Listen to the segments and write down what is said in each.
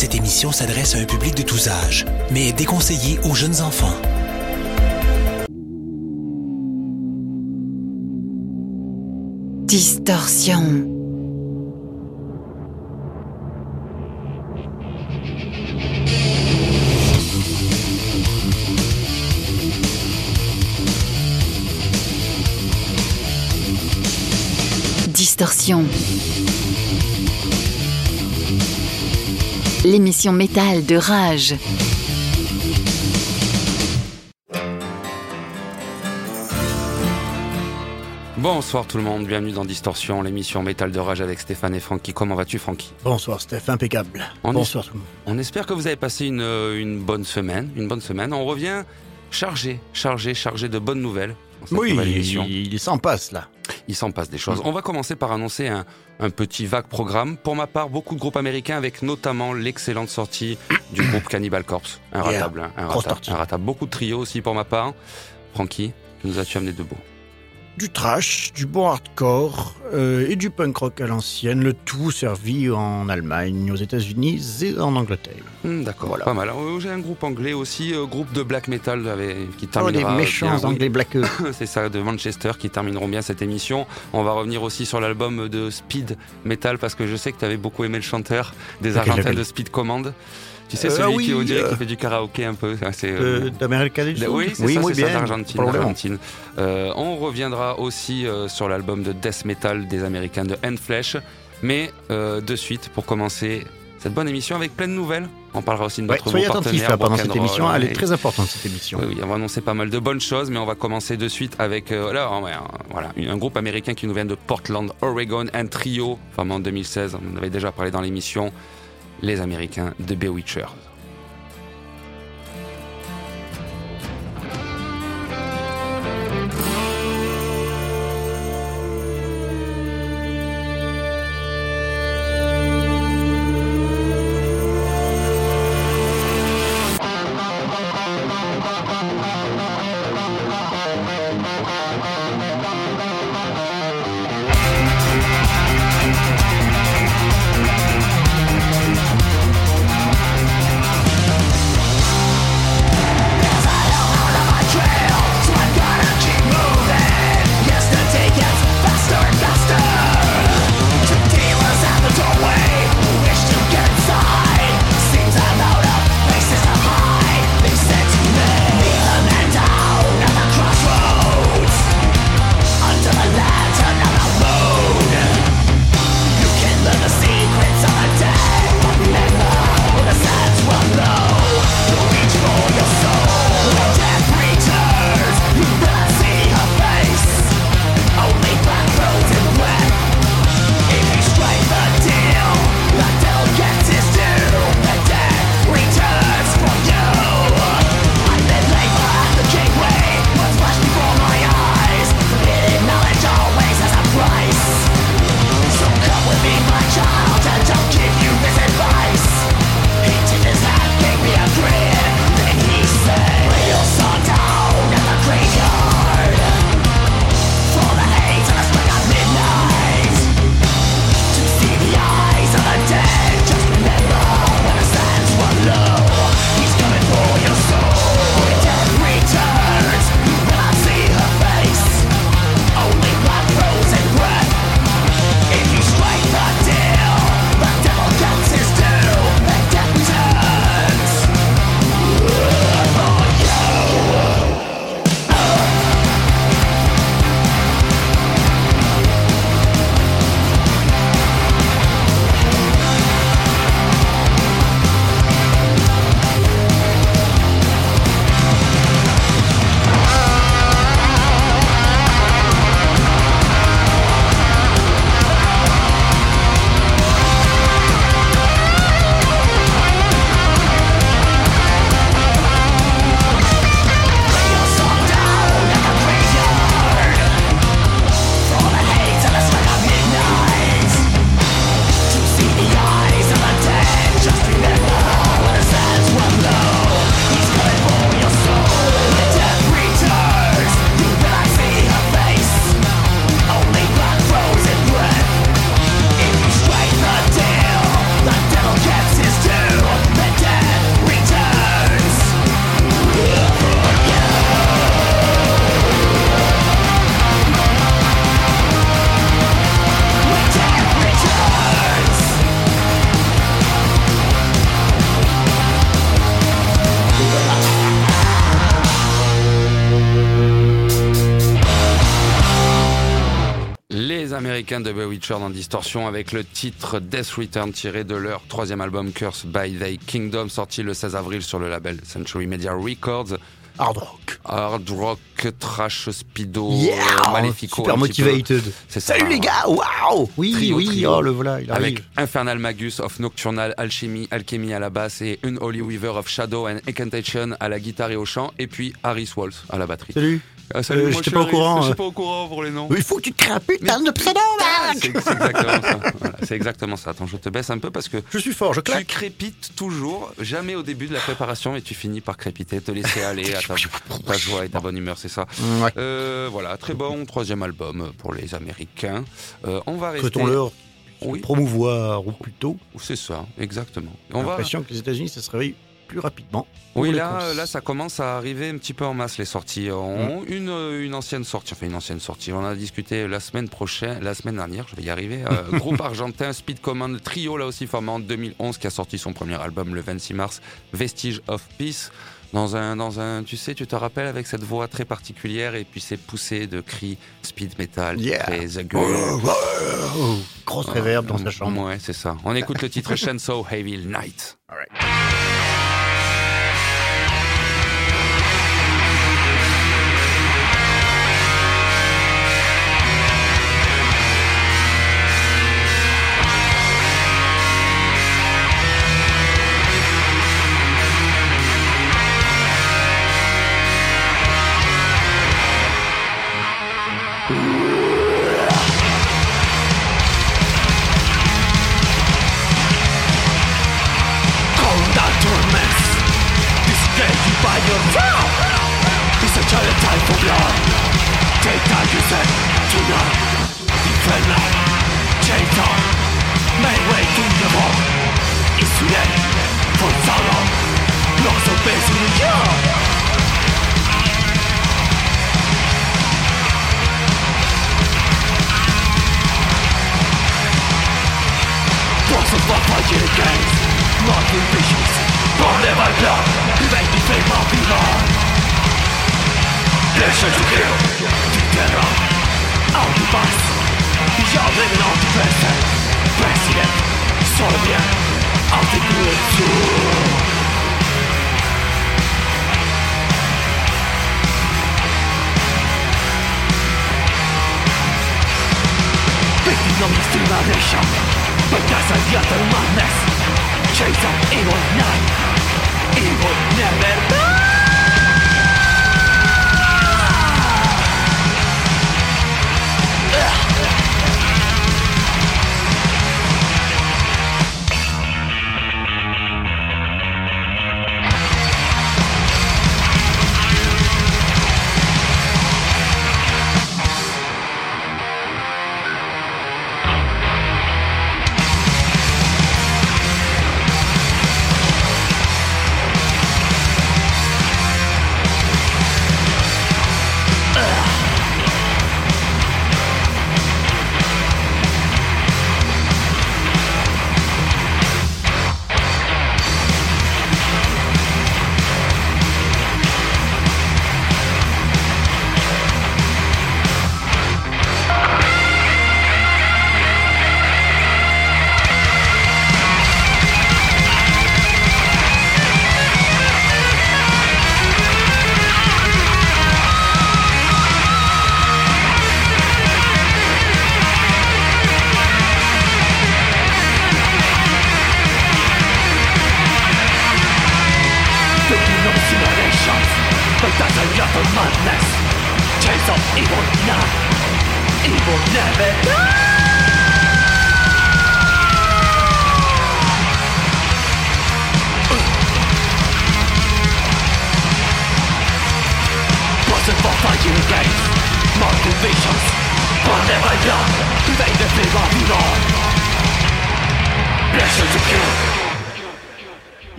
Cette émission s'adresse à un public de tous âges, mais est déconseillée aux jeunes enfants. Distorsion. Distorsion. L'émission métal de Rage. Bonsoir tout le monde, bienvenue dans Distorsion, l'émission métal de rage avec Stéphane et Francky. Comment vas-tu Francky? Bonsoir Steph, impeccable. On Bonsoir tout le monde. On espère que vous avez passé une, euh, une bonne semaine, une bonne semaine. On revient chargé, chargé, chargé de bonnes nouvelles. Oui, il, il s'en passe là. Il s'en passe des choses. On va commencer par annoncer un, un petit vague programme. Pour ma part, beaucoup de groupes américains avec notamment l'excellente sortie du groupe Cannibal Corpse. Un ratable, un ratable, sortie. un ratable. Beaucoup de trios aussi pour ma part. Francky, nous as-tu amené de beau? Du trash, du bon hardcore euh, et du punk rock à l'ancienne, le tout servi en Allemagne, aux États-Unis et en Angleterre. Hmm, D'accord, Voilà. pas mal. Euh, J'ai un groupe anglais aussi, euh, groupe de black metal avec- qui Oh, terminera les méchants bien, oui. anglais blackeux. C'est ça, de Manchester qui termineront bien cette émission. On va revenir aussi sur l'album de Speed Metal parce que je sais que tu avais beaucoup aimé le chanteur des Argentins de Speed Command. Tu sais, Euh, celui oui, qui, on dirait, euh, qui fait du karaoké un peu. C'est, euh, Euh, D'Amérique du Sud oui, c'est oui, ça, c'est bien. d'Argentine. Euh, on reviendra aussi euh, sur l'album de death metal des Américains de Handflesh. Mais euh, de suite, pour commencer cette bonne émission avec plein de nouvelles. On parlera aussi de Ouais, notre soyez nouveau attentifs pendant cette émission, elle est très importante cette émission. oui, oui, on va annoncer pas mal de bonnes choses, mais on va commencer de suite avec euh, là, ouais, un- voilà, un groupe américain qui nous vient de Portland, Oregon, un trio formé en 2016. On en avait déjà parlé dans l'émission. Les Américains de Bewitchers. Dans Distortion avec le titre Death Return tiré de leur troisième album Curse by Thy Kingdom sorti le 16 avril sur le label Century Media Records. Hard rock. Hard rock, trash, speedo, Yeah maléfico. Super motivated. C'est ça. Salut les gars, waouh Oui, Trio, oui, trio. oh le voilà, il Avec. Infernal Magus of Nocturnal Alchemy, Alchemy à la basse et une Holy Weaver of Shadow and Incantation à la guitare et au chant et puis Harris Walls à la batterie. Salut. Ah, Euh, moi, je suis pas au courant, Je suis euh. pas au courant pour les noms. Il faut que tu te crées un putain de pseudo, man C'est exactement ça. Voilà, c'est exactement ça. Attends, je te baisse un peu parce que Je suis fort, je tu claque. crépites toujours, jamais au début de la préparation, et tu finis par crépiter, te laisser aller à ta, ta joie et ta bonne humeur, c'est ça. Ouais. Euh, voilà, très bon troisième album pour les Américains. Euh, on va rester. Oui, promouvoir ou plutôt. c'est ça, exactement. On va. l'impression que les États-Unis, ça se réveille plus rapidement. Oui, là, cons. là, ça commence à arriver un petit peu en masse les sorties. On- une, euh, une ancienne sortie, enfin une ancienne sortie. On a discuté la semaine prochaine, la semaine dernière, je vais y arriver. Euh, groupe argentin Speed Command Trio, là aussi formé en 2011, qui a sorti son premier album le 26 mars, Vestige of Peace. Dans un, dans un, tu sais, tu te rappelles avec cette voix très particulière et puis ces poussées de cris speed metal Yeah. très. Oh, oh, oh. Grosse réverb dans sa chambre. Ouais, c'est ça. On écoute le titre Chainsaw Heavy Night.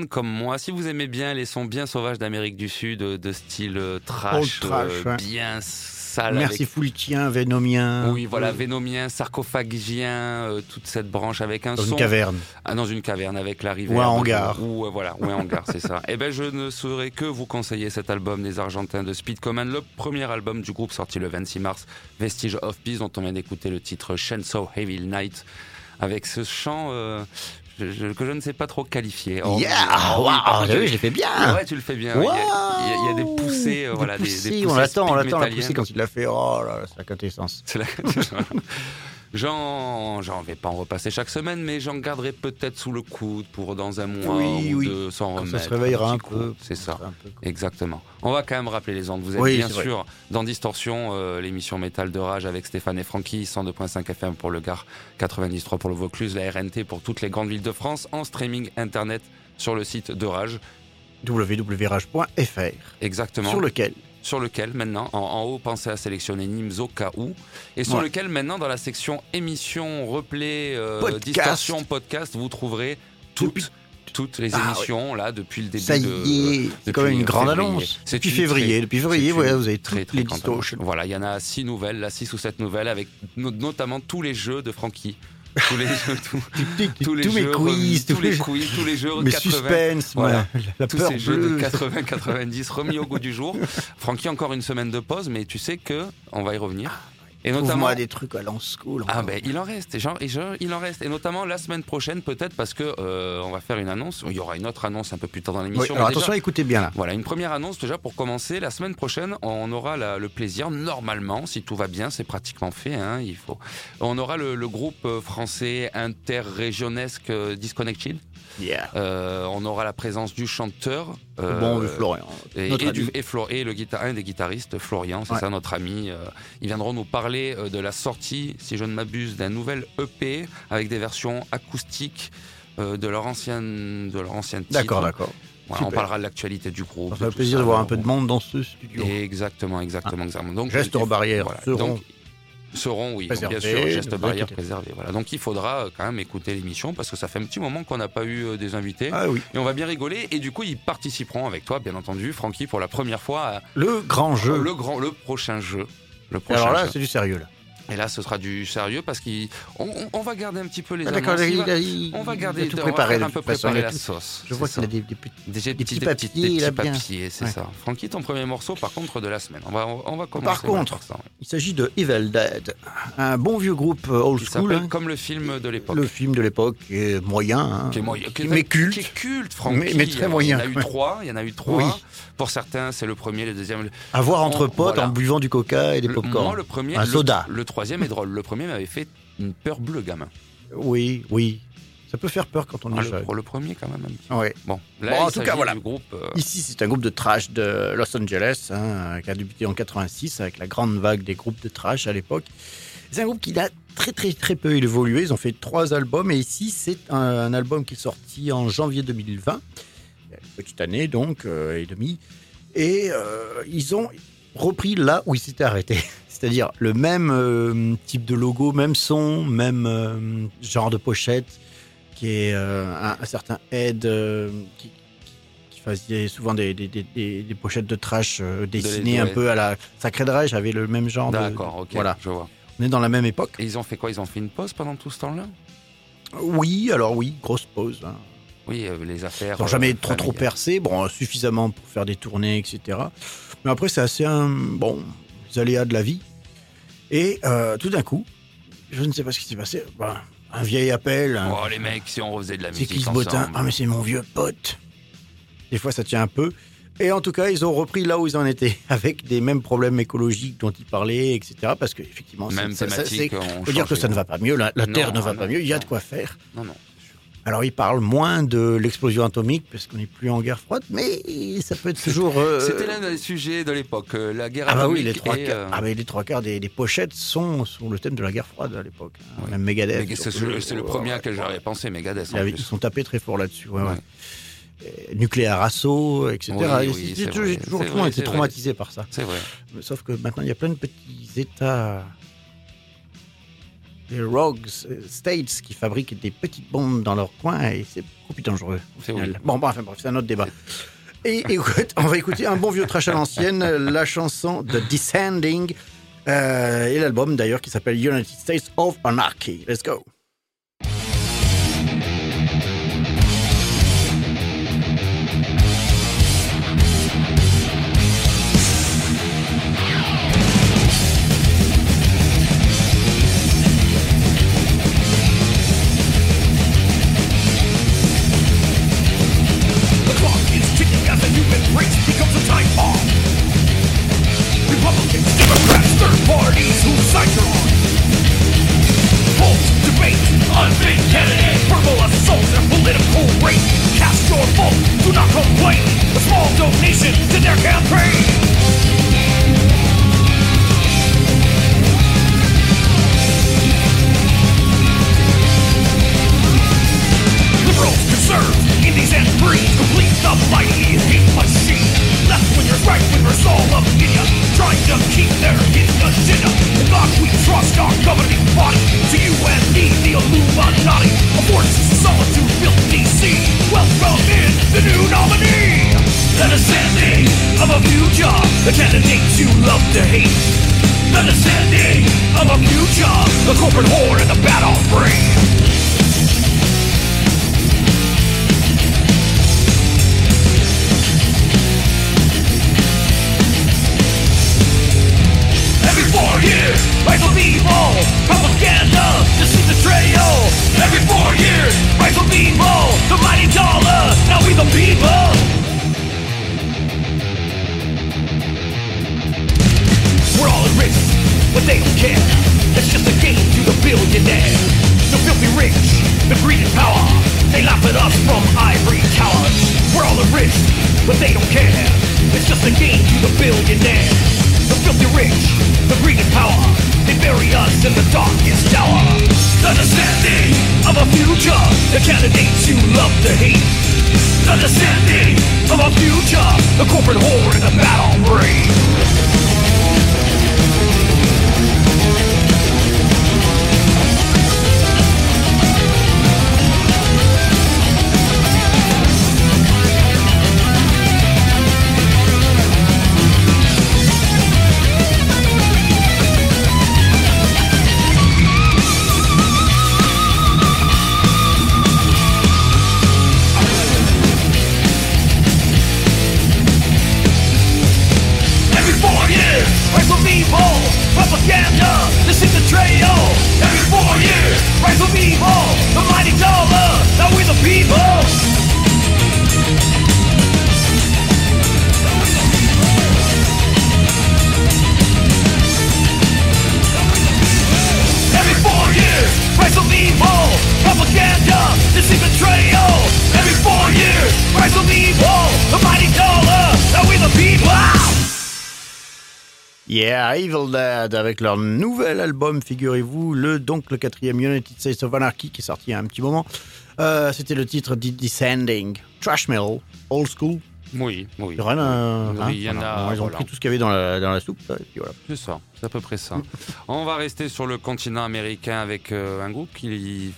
Fan comme moi, si vous aimez bien les sons bien sauvages d'Amérique du Sud, de style euh, trash, euh, ouais. bien sale. Merci Foulitien, Vénomien. avec- Oui, voilà, euh, vénomien, sarcophagien, euh, toute cette branche avec un Dans son. une caverne. Ah, dans une caverne avec l'arrivée. Ou un hangar. Ou euh, voilà, ou un hangar, c'est ça. Eh ben, je ne saurais que vous conseiller cet album des Argentins de Speed Command, le premier album du groupe sorti le 26 mars, Vestige of Peace, dont on vient d'écouter le titre Chainsaw Heavy Night, avec ce chant euh, je- je- que je ne sais pas trop qualifier. Oh, Yeah! oh, par contre, t'as vu, je- je l'ai fait bien! Ouais, tu le fais bien. ouais. Il y a- il y, a- des poussées, euh, Des voilà, des, des poussées, poussées on l'attend, on l'attend la poussée quand il l'a fait. Oh là là, c'est la quintessence. C'est la- J'en, j'en vais pas en repasser chaque semaine, mais j'en garderai peut-être sous le coude pour dans un mois Oui, ou oui. deux s'en Quand remettre. ça se réveillera un petit coup. peu. C'est ça. Un peu. Exactement. On va quand même rappeler les ondes. Vous êtes Oui, bien vrai. sûr dans Distorsion, euh, l'émission Métal de Rage avec Stéphane et Francky, 102.5 FM pour le Gard, 93 pour le Vaucluse, la RNT pour toutes les grandes villes de France, en streaming internet sur le site de Rage. www.rage.fr Exactement. sur lequel sur lequel maintenant, en, en haut, pensez à sélectionner cas où, et sur Ouais. lequel maintenant, dans la section émissions, replay, euh, Podcast. distorsion, podcast, vous trouverez toutes, Depuis- toutes les Ah, émissions là depuis le début ça y de. est, c'est quand même une grande février. annonce. C'est Depuis février, très- depuis février, voilà, vous avez très, très les distortions. Voilà, il y en a six nouvelles, là, six ou sept nouvelles, avec no- notamment tous les jeux de Francky. Tous les jeux, tous, tous les tous mes jeux quiz, remis, tous les les quiz, tous les jeux mes 80, suspens, Voilà. la tous peur ces jeux de bleue. 80-90 remis au goût du jour. Francky, encore une semaine de pause, mais tu sais que on va y revenir. Et notamment. Des trucs à Lance School. Ah ben il en reste, genre, et genre, il en reste, et notamment la semaine prochaine peut-être parce que euh, on va faire une annonce. Il y aura une autre annonce un peu plus tard dans Oui, l'émission. alors mais déjà- attention, écoutez bien là. voilà, une première annonce déjà pour commencer. La semaine prochaine, on aura la- le plaisir, normalement, si tout va bien, c'est pratiquement fait. Hein, il faut. On aura le, le groupe euh, français interrégionesque Disconnected. Yeah. Euh, on aura la présence du chanteur. euh, bon, Florian. et, notre et du- ami. et Flo- et le guitar, un des guitaristes, Florian, c'est Ouais. ça notre ami. euh, ils viendront nous parler de la sortie, si je ne m'abuse, d'un nouvel EP avec des versions acoustiques de leur ancienne, de leur ancienne titre. D'accord, d'accord. Voilà, on parlera de l'actualité du groupe. Ça fait plaisir ça. de voir un peu de monde dans ce studio. Exactement, exactement, exactement. Donc, voilà. seront Donc, seront, oui, préservés, bien sûr, gestes barrières pas. préservés. Voilà. Donc il faudra euh, quand même écouter l'émission parce que ça fait un petit moment qu'on n'a pas eu euh, des invités. Ah oui. Et on va bien rigoler. Et du coup, ils participeront avec toi, bien entendu, Francky, pour la première fois à Le grand jeu. le grand, le prochain jeu. Le prochain Alors là, c'est du sérieux là. Et là, ce sera du sérieux parce qu'on on, on va garder un petit peu les Ah, D'accord, annonces. Il il va- a- il- on va il garder, a tout on va préparé. un peu préparer la sauce. Je vois qu'il a des, des. Des, petits petits, des papiers, petits, des petits papiers, c'est Ouais. ça. Francky, ton premier morceau, par contre, de la semaine. On va, on va commencer. Par contre, par ça. ouais. Il s'agit de Evil Dead, un bon vieux groupe euh, old school. hein. comme le film de l'époque. Le film de l'époque est moyen, hein. Qui est moyen, qui est- mais culte. Qui est culte, Francky. Mais- mais très moyen, Il y en a eu ouais. trois. Il y en a eu trois. Oui. Pour certains, c'est le premier, le deuxième. le- À voir entre potes en buvant du coca et des popcorn. Moi, le premier. Un le- soda. Le troisième est drôle. Le premier m'avait fait une peur bleue, gamin. Oui, oui. Ça peut faire peur quand on Ah, est jeune. pour le premier, quand même. Ouais. Bon, là, Bon, en tout cas, voilà. groupe. euh, Ici, c'est un groupe de trash de Los Angeles hein, qui a débuté en 86 avec la grande vague des groupes de trash à l'époque. C'est un groupe qui a très très très peu évolué. Ils ont fait trois albums et ici, c'est un, un album qui est sorti en janvier 2020. Une Petite année donc euh, et demie. Et euh, ils ont repris là où ils s'étaient arrêtés. C'est-à-dire le même euh, type de logo, même son, même euh, genre de pochette, qui est euh, un, un certain Ed qui, qui faisait souvent des, des, des- des- des pochettes de trash dessinées un peu à la Sacred Rage, avait le même genre de... D'accord, ok. Voilà, Je vois. on est dans la même époque. Et ils ont fait quoi? Ils ont fait une pause pendant tout ce temps-là? Oui, alors oui, grosse pause. hein. Oui, les affaires. Ils n'ont jamais euh, trop trop percé, bon, suffisamment pour faire des tournées, etc. Mais après, c'est assez un bon les aléas de la vie. Et euh, tout d'un coup, je ne sais pas ce qui s'est passé. bah, un vieil appel. un- Oh, les mecs, si on refaisait de la c'est musique qui ce ensemble. botin Ah, mais c'est mon vieux pote. Des fois, ça tient un peu. Et en tout cas, ils ont repris là où ils en étaient, avec des mêmes problèmes écologiques dont ils parlaient, etc. Parce qu'effectivement, Même ça, ça, c'est- on faut dire que ça ne va pas mieux. La, la Non, Terre ne va non, pas mieux. Il y a de quoi faire. Non, non. Alors, ils parlent moins de l'explosion atomique parce qu'on n'est plus en guerre froide, mais ça peut être toujours. euh, C'était l'un des sujets de l'époque, euh, la guerre Ah bah oui, atomique les trois, et, quarts, euh, ah bah, les trois quarts des, des pochettes sont sur le thème de la guerre froide à l'époque. hein. Ouais. Même Megadeth. c'est le premier auquel j'aurais pensé, Megadeth. Ils, sont tapés très fort là-dessus. ouais, Ouais. ouais. Euh, Nucléaire assaut, etc. Oui, oui, toujours, j'ai toujours été traumatisé par ça. C'est vrai. Sauf que maintenant, il y a plein de petits États, des rogues euh, states qui fabriquent des petites bombes dans leur coin et c'est beaucoup plus dangereux. au final. Bon, bon, enfin bref, c'est un autre débat. Et, écoute, on va écouter un bon vieux trash à l'ancienne, la chanson The Descending Euh, et l'album d'ailleurs qui s'appelle United States of Anarchy. Let's go. Bury in the darkest tower. The of a future, the candidates you love to hate. The descending of a future, the corporate whore and the battle brain. Yeah, Evil Dead avec leur nouvel album, figurez-vous, le donc le quatrième United States of Anarchy qui est sorti il y a un petit moment. Euh, C'était le titre de Descending, Trash Metal, Old School. Oui, oui. Oui, hein, il y en voilà. a, Ils ont voilà. pris tout ce qu'il y avait dans la, dans la soupe. Voilà. C'est ça, c'est à peu près ça. On va rester sur le continent américain avec euh, un groupe qui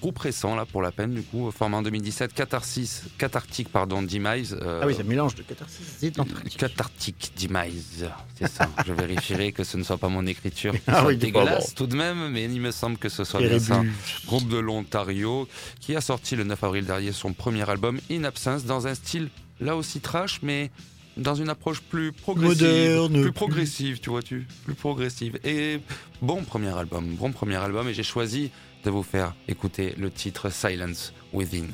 groupe récent là pour la peine du coup formé en 2017 Catharsis Cathartic pardon Demise euh, Ah oui, c'est un mélange de catharsis et. Cathartic Demise c'est ça je vérifierai que ce ne soit pas mon écriture Ah oui, dégueulasse bon. tout de même mais il me semble que ce soit bien ça groupe de l'Ontario qui a sorti le 9 avril dernier son premier album In Absence dans un style là aussi trash mais dans une approche plus progressive, Moderne, plus progressive, tu vois-tu, plus progressive. Et bon premier album, bon premier album, et j'ai choisi de vous faire écouter le titre Silence Within.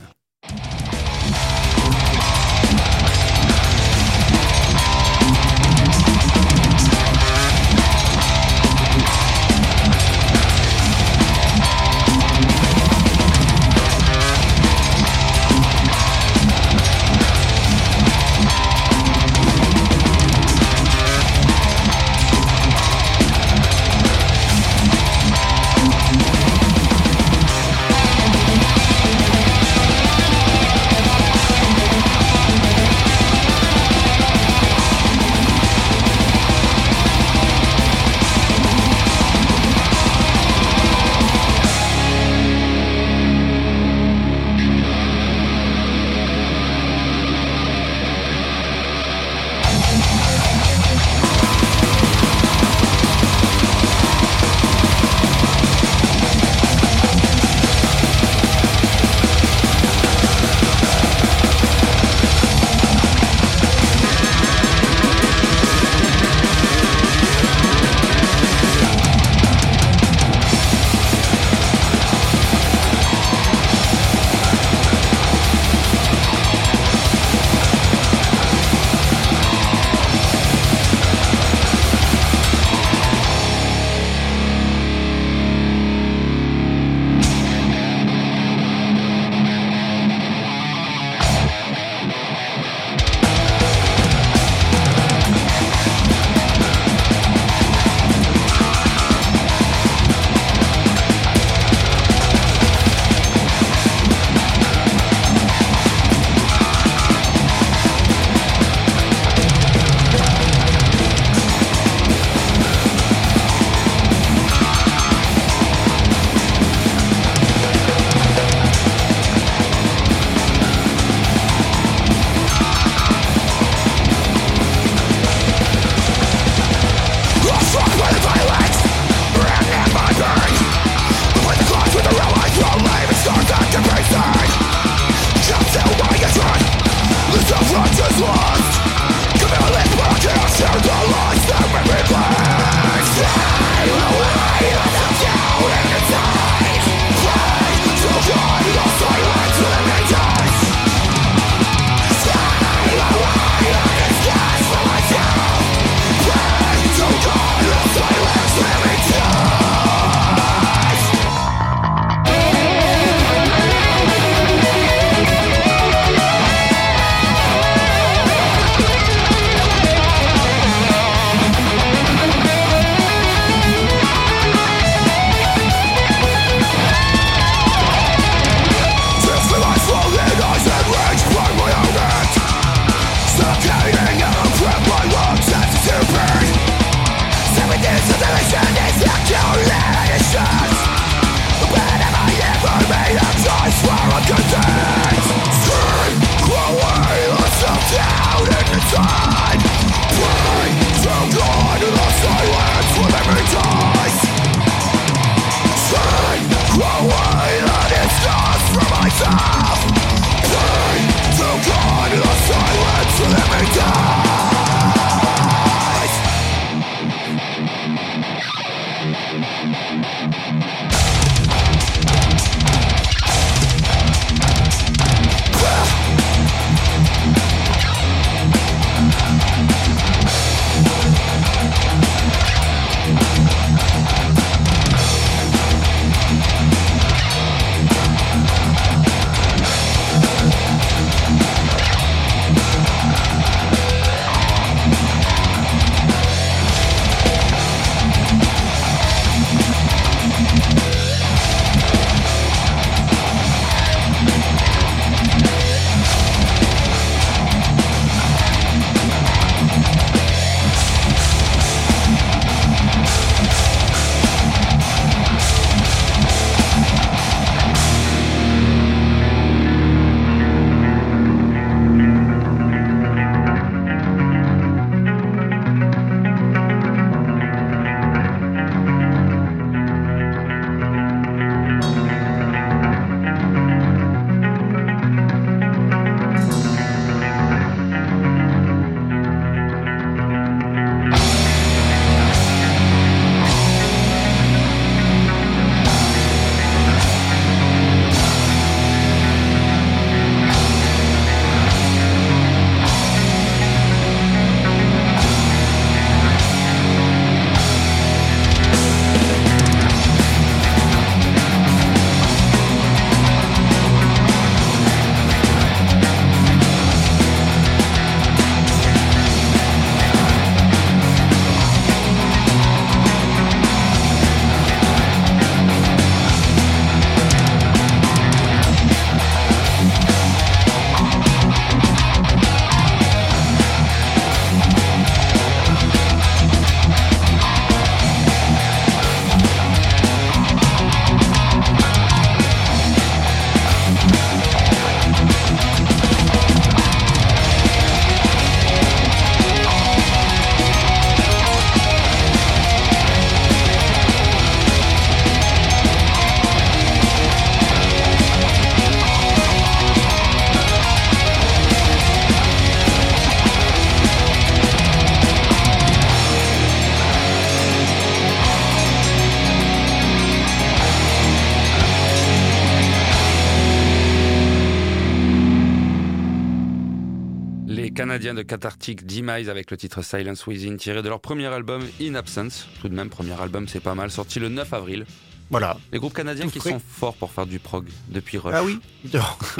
Canadiens de Cathartic Demise avec le titre Silence Within tiré de leur premier album In Absence. Tout de même, premier album, c'est pas mal, sorti le 9 avril. Voilà. Les groupes canadiens Tout qui sont forts pour faire du prog depuis Rush. Ah oui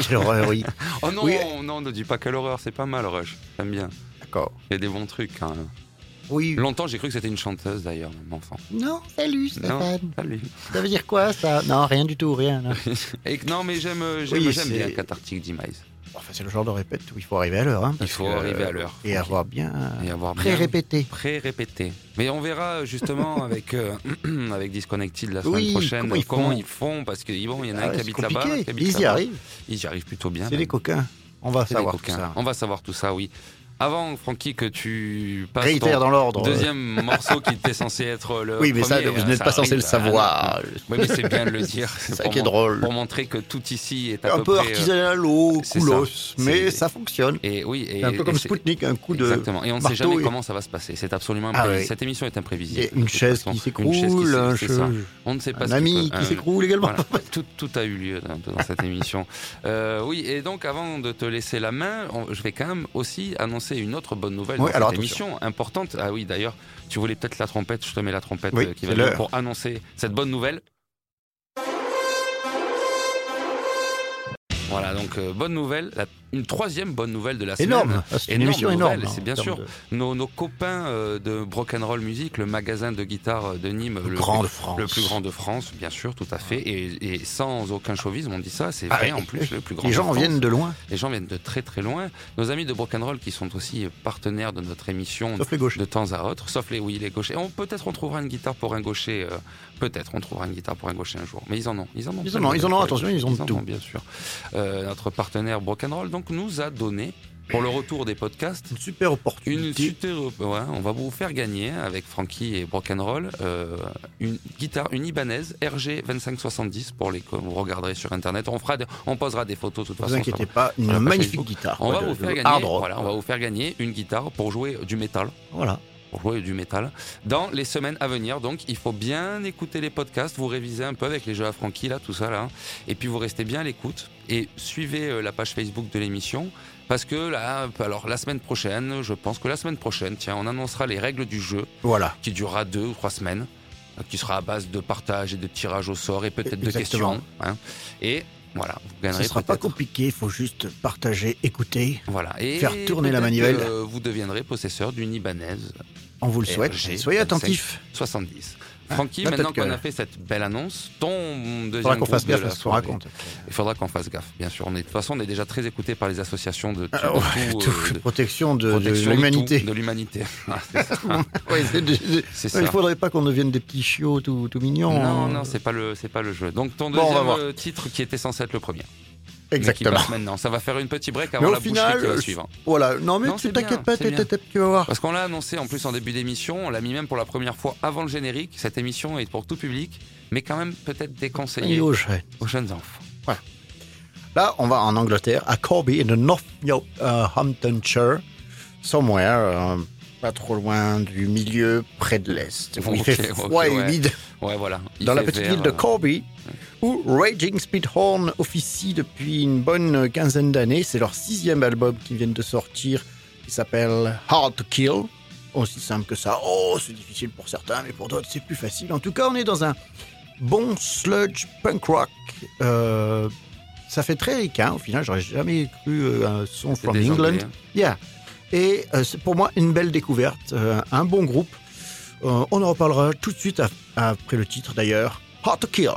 Quelle horreur, oui. Oh non, Oui. non, ne dis pas quelle horreur, c'est pas mal Rush. J'aime bien. D'accord. Il y a des bons trucs. hein. Oui. Longtemps, j'ai cru que c'était une chanteuse d'ailleurs, mon enfant. Non, salut Non, Stéphane. salut. Ça veut dire quoi ça? Non, rien du tout, rien. là. Et non, mais j'aime, euh, j'aime, Oui, j'aime c'est- bien Cathartic Demise. Enfin, c'est le genre de répète où il faut arriver à l'heure. hein, Il faut que, arriver à l'heure. Et avoir bien Et avoir bien- pré-répété. Pré-répété. Mais on verra justement avec, euh, avec Disconnected la semaine Oui, prochaine comment ils font. font. Parce qu'ils vont, il y en a Ah un ouais, qui habite là-bas. Ils y arrivent. Ils y arrivent plutôt bien. C'est des coquins. On va savoir tout ça. On va savoir tout ça, oui. Avant, Francky, que tu passes Réitère ton dans l'ordre. deuxième morceau qui était censé être le Oui, mais ça, vous n'êtes pas censé le ah, savoir. non. Oui, mais c'est bien de le dire. C'est ça qui est drôle. Pour montrer que tout ici est à Un peu, peu près, euh, artisanal au coulos, mais ça fonctionne. Et oui, et, C'est un peu et comme Spoutnik, un coup de. Exactement. Et on ne sait jamais et- comment ça va se passer. C'est absolument Ah imprévisible. ouais. Cette émission est imprévisible. Et une chaise façon. qui Une chaise s'écroule, un cheveu. On ne sait pas Un ami qui s'écroule également. Tout, a eu lieu dans, cette émission. Euh, oui, et donc avant de te laisser la main, je vais quand même aussi annoncer une autre bonne nouvelle Oui, dans alors cette émission importante. Ah oui, d'ailleurs, tu voulais peut-être la trompette. Je te mets la trompette Oui, euh, qui va pour annoncer cette bonne nouvelle. Voilà, donc euh, bonne nouvelle, la- une troisième bonne nouvelle de la semaine. Énorme. Ah, C'est une Énorme émission énorme. c'est en bien sûr. de- Nos, nos copains euh, de Broken Roll Music, le magasin de guitare euh, de Nîmes, Le grand de France. le plus grand de France, bien sûr, tout à fait, et, et sans aucun chauvisme, on dit ça, c'est Ah, vrai et- en plus, le plus grand. Les de gens France. viennent de loin, Les gens viennent de très très loin. Nos amis de Broken Roll qui sont aussi partenaires de notre émission sauf les de temps à autre, sauf les oui les gauchers. On peut-être on trouvera une guitare pour un gaucher. euh, peut-être on trouvera une guitare pour un gaucher un jour. Mais ils en ont, ils en ont. Ils en ont, ils en ont, attention, gauchers. ils ont tout. bien sûr. Euh, notre partenaire Broken Roll donc nous a donné pour le retour des podcasts, Une super une opportunité. super, ouais, on va vous faire gagner avec Frankie et Rock'n'Roll euh, une guitare, une Ibanez RG 2570 pour les que vous regarderez sur internet. On fera, on posera des photos de toute Ne vous façon. inquiétez sur- pas, une magnifique guitare. On va de- vous faire gagner, voilà, on va vous faire gagner une guitare pour jouer du métal Voilà. Jouer du métal dans les semaines à venir. Donc, il faut bien écouter les podcasts, vous révisez un peu avec les jeux à Francky, là, tout ça, là. Et puis, vous restez bien à l'écoute et suivez euh, la page Facebook de l'émission. Parce que là, alors la semaine prochaine, je pense que la semaine prochaine, tiens, on annoncera les règles du jeu Voilà. qui durera deux ou trois semaines, euh, qui sera à base de partage et de tirage au sort et peut-être de questions. hein. Et voilà, vous Ce gagnerez sera pas compliqué, il faut juste partager, écouter. Voilà. Et faire tourner la manivelle. que Vous deviendrez possesseur d'une Ibanez On vous le souhaite. Soyez 25. attentifs. 70. Francky, maintenant qu'on a fait cette belle annonce, ton Il deuxième faudra qu'on fasse de gaffe la à ce qu'on raconte. Il faudra qu'on fasse gaffe, bien sûr. On est, de toute façon, on est déjà très écouté par les associations de, tout- de ouais, tout, tout- de protection de, de protection de l'humanité. de l'humanité. Ah. Ouais, Il faudrait pas qu'on devienne des petits chiots tout, tout mignons. Non, hein. non, c'est pas le, c'est pas le jeu. Donc ton deuxième euh, titre qui était censé être le premier, qui Exactement. maintenant. Ça va faire une petite break Mais avant au la final, qui va euh, suivre. Voilà, non mais Non, tu t'inquiètes pas, tu vas voir. Parce qu'on l'a annoncé en plus en début d'émission, on l'a mis même pour la première fois avant le générique. Cette émission est pour tout public, mais quand même peut-être déconseillée aux jeunes enfants. Là, on va en Angleterre, à Corby, in the Northamptonshire, somewhere, euh, pas trop loin du milieu, près de l'Est. il Ok, fait froid et ouais. humide. Ouais, voilà. Il dans la petite vert, ville de euh, Corby, où Raging Speedhorn officie depuis une bonne quinzaine d'années. C'est leur sixième album qui viennent de sortir, qui s'appelle Hard to Kill. Aussi simple que ça. Oh, c'est difficile pour certains, mais pour d'autres, c'est plus facile. En tout cas, on est dans un bon sludge punk rock. Euh, ça fait très ricain. Au final, j'aurais jamais cru euh, un son from England. Anglais, hein. Yeah. Et euh, c'est pour moi une belle découverte, euh, un bon groupe. On en reparlera tout de suite après le titre d'ailleurs. Hard to Kill.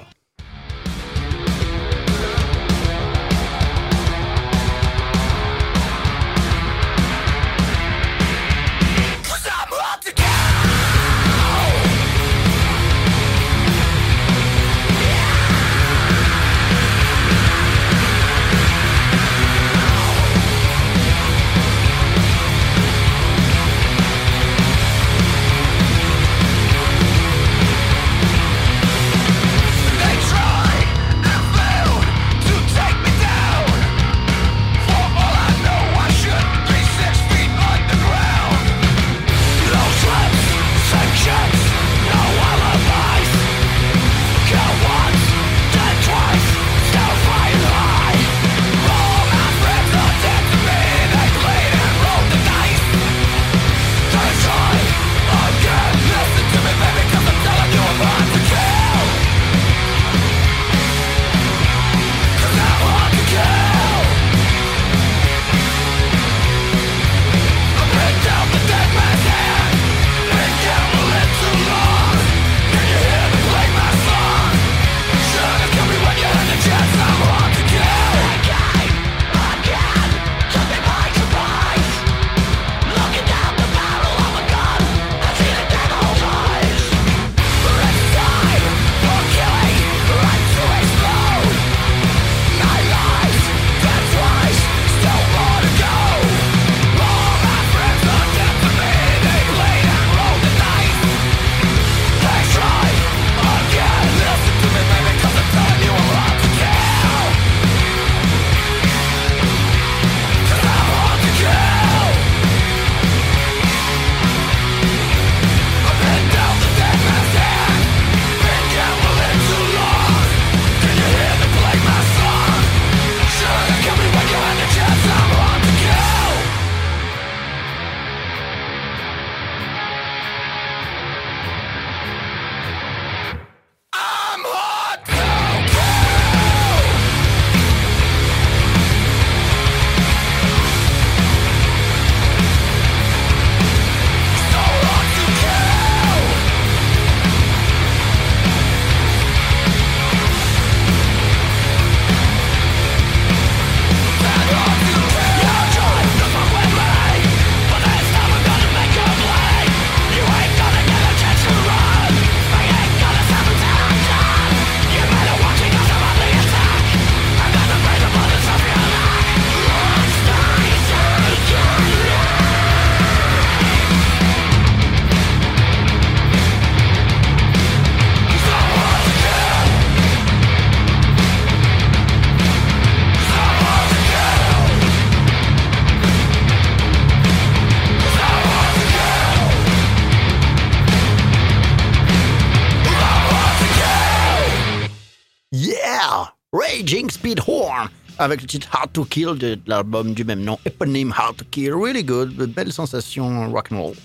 Avec le titre Hard to Kill de l'album du même nom, éponyme Hard to Kill. Really good, de belles sensations rock and roll.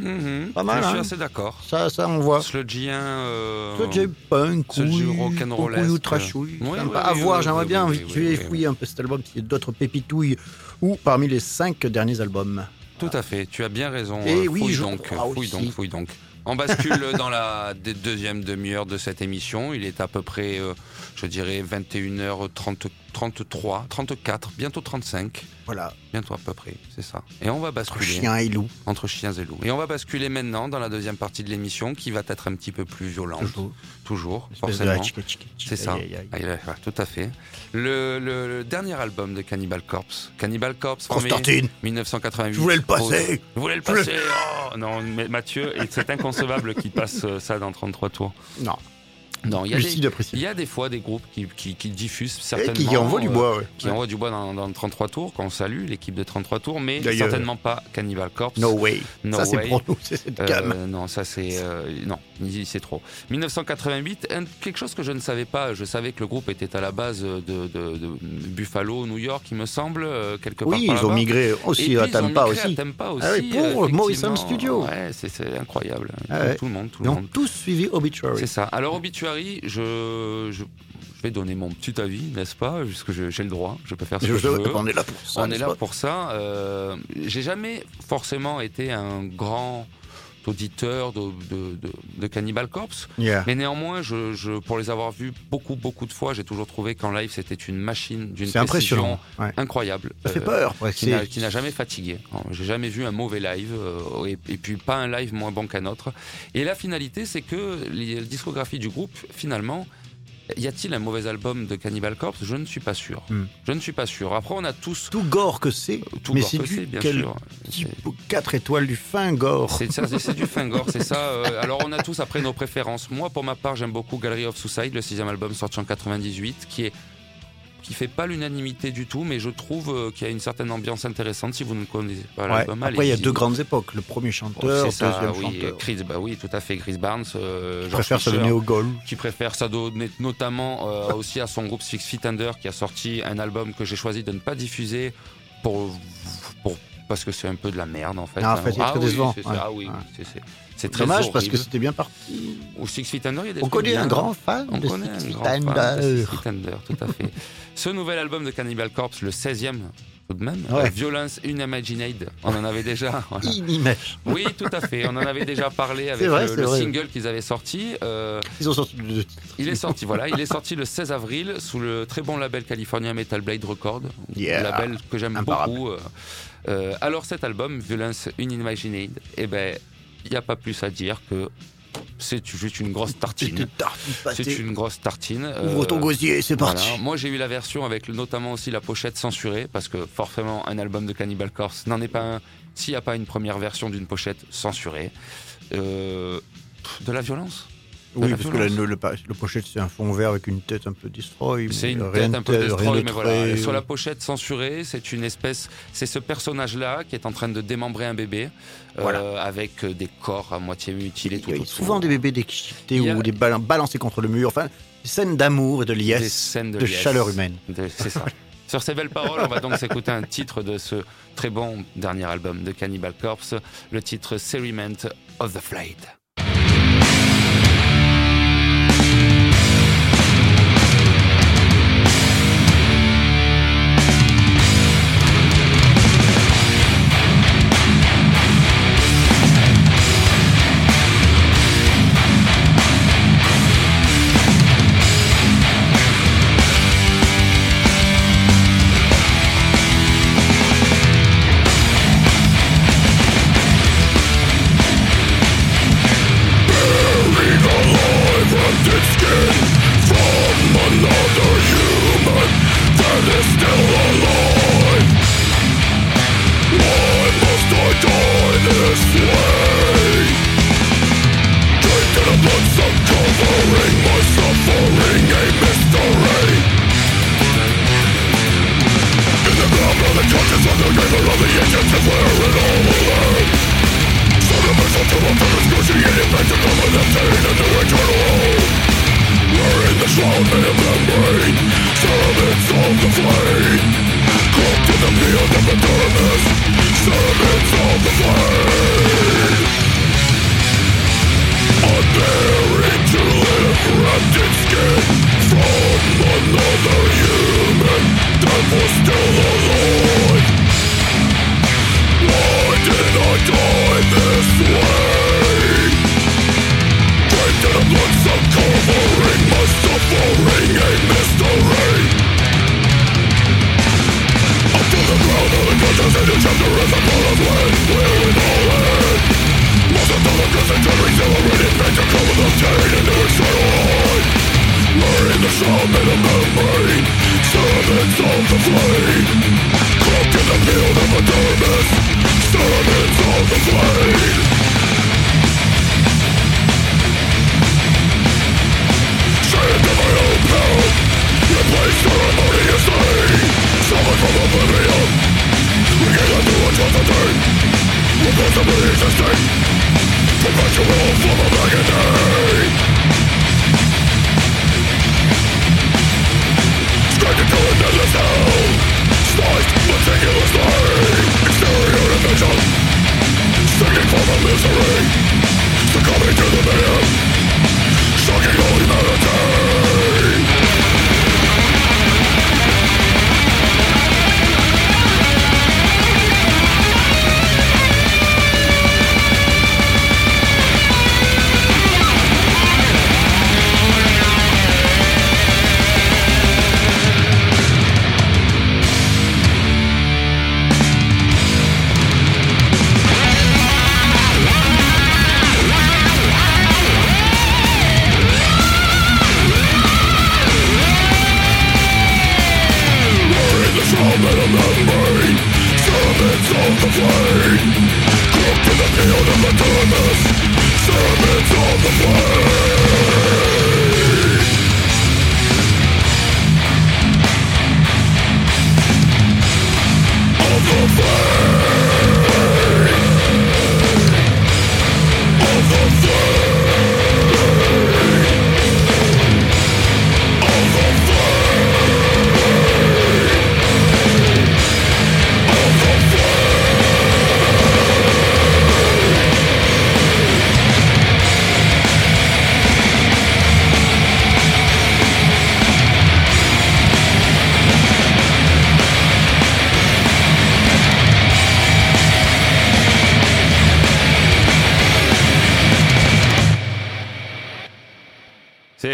Mhm. Pas mal, Je suis hein. assez d'accord. Ça, ça, on voit. Sludgien. Euh... J'ai punk, Sludgy rock'n'rollesque. couille ou trashouille. Oui, Sympa oui, à oui, voir, j'aimerais bien tuer et oui, fouiller un peu cet album, s'il y a d'autres pépitouilles ou parmi les cinq derniers albums. Tout à fait, tu as bien raison. Et Euh, oui, fouille je donc, fouille donc, fouille donc. On bascule dans la de- deuxième demi-heure de cette émission. Il est à peu près, euh, je dirais, 21h30, 33, 34, bientôt 35. Voilà, Bientôt à peu près, c'est ça. Et on va entre basculer chien et loup. entre chiens et loups. Et on va basculer maintenant dans la deuxième partie de l'émission qui va être un petit peu plus violente. Toujours. Toujours, forcément. C'est ça. Aïe, tout à fait. Le, le- le dernier album de Cannibal Corpse. Cannibal Corpse, formé Constantine, 1988. je voulais le passer. Je voulais le passer. Oh, non, mais Mathieu, c'est inconcevable qu'il passe euh, ça dans 33 tours. Non, Non, il y a, des, apprécié. il y a des fois des groupes qui, qui, qui diffusent Et certainement. qui envoie du euh, bois, ouais. qui envoient du bois dans, dans 33 tours, qu'on salue, l'équipe de 33 tours, mais certainement pas Cannibal Corpse. No way. No ça, c'est way. pour nous, c'est cette Euh, gamme. non, ça c'est euh, non, c'est trop. 1988, un- quelque chose que je ne savais pas. Je savais que le groupe était à la base de, de- de Buffalo, New York, il me semble, euh, quelque part. Oui, par ils ont migré Et aussi puis, à ils ont Tampa migré à aussi. Tampa aussi. Ah oui, pour euh, Morrison. Studio. Ouais, c'est incroyable. Ah ouais. Tout le monde, tout Ils le ont monde. tous suivi Obituary. C'est ça. Alors Obituary, je, je, je vais donner mon petit avis, n'est-ce pas Puisque j'ai le droit, je peux faire ce Je- que je veux. on est là pour ça. On est là pour ça. Euh, J'ai jamais forcément été un grand auditeur de, de, de, de Cannibal Corpse, Yeah. mais néanmoins, je, je, pour les avoir vus beaucoup, beaucoup de fois, j'ai toujours trouvé qu'en live, c'était une machine d'une précision Ouais. incroyable. Ça fait Euh, peur. ouais, qui n'a jamais fatigué. J'ai jamais vu un mauvais live euh, et, et puis pas un live moins bon qu'un autre. Et la finalité, c'est que la discographie du groupe, finalement, y a-t-il un mauvais album de Cannibal Corpse? Je ne suis pas sûr. Hmm. Je ne suis pas sûr. Après, on a tous Tout gore que c'est, tout mais gore que c'est, bien quel sûr. 4 étoiles du fin gore. C'est ça, c'est- c'est du fin gore, c'est ça. euh, alors on a tous après nos préférences. Moi, pour ma part, j'aime beaucoup Gallery of Suicide, le sixième album sorti en 98, qui est qui fait pas l'unanimité du tout, mais je trouve euh, qu'il y a une certaine ambiance intéressante. Si vous ne connaissez pas Ouais. l'album, Après, il y a deux grandes époques. Le premier chanteur, C'est ça, deuxième oui, chanteur. Chris, bah oui, tout à fait, Chris Barnes, euh, George préfère donner au goal. qui préfère ça donner notamment euh, aussi à son groupe Six Feet Under, qui a sorti un album que j'ai choisi de ne pas diffuser pour, pour parce que c'est un peu de la merde en fait. Ah, en fait, est très oui, Ouais. ça, ah oui, Ouais. c'est- c'est- très Dommage parce que c'était bien parti. Au Six Feet Under, il y a des On connaît un grand fan On de connaît un Six grand fan de. Six Feet Under, tout à fait. Ce nouvel album de Cannibal Corpse, le 16e tout de même, Ouais. euh, Violence Unimagined, on en avait déjà. voilà. Oui, tout à fait. On en avait déjà parlé avec vrai, le, le single qu'ils avaient sorti. Euh, Ils ont sorti titres. il est sorti, voilà, il est sorti le 16 avril sous le très bon label californien Metal Blade Record, Yeah. label que j'aime beaucoup. euh. Euh, alors cet album, Violence Unimagined, eh ben, il n'y a pas plus à dire que c'est juste une grosse C'est tartine. C'est une grosse tartine. Ouvre euh, ton gosier, c'est voilà. parti. Moi, j'ai eu la version avec notamment aussi la pochette censurée, parce que forcément, un album de Cannibal Corpse n'en est pas un s'il n'y a pas une première version d'une pochette censurée. Euh, de la violence. Oui, parce que la, le, le, pa- le pochette, c'est un fond vert avec une tête un peu destroy. C'est une tête un peu destroy, de mais voilà. Sur la pochette censurée, c'est une espèce, c'est ce personnage-là qui est en train de démembrer un bébé, euh, avec euh, des corps à moitié mutilés tout Il y a autour. souvent des bébés déchiquetés a- ou des bal- balancés contre le mur. Enfin, des scènes d'amour et de Des liesse, scènes de, de, liesse. chaleur humaine. C'est ça. Sur ces belles paroles, on va donc s'écouter un titre de ce très bon dernier album de Cannibal Corpse, le titre Ceriment of the Flayed.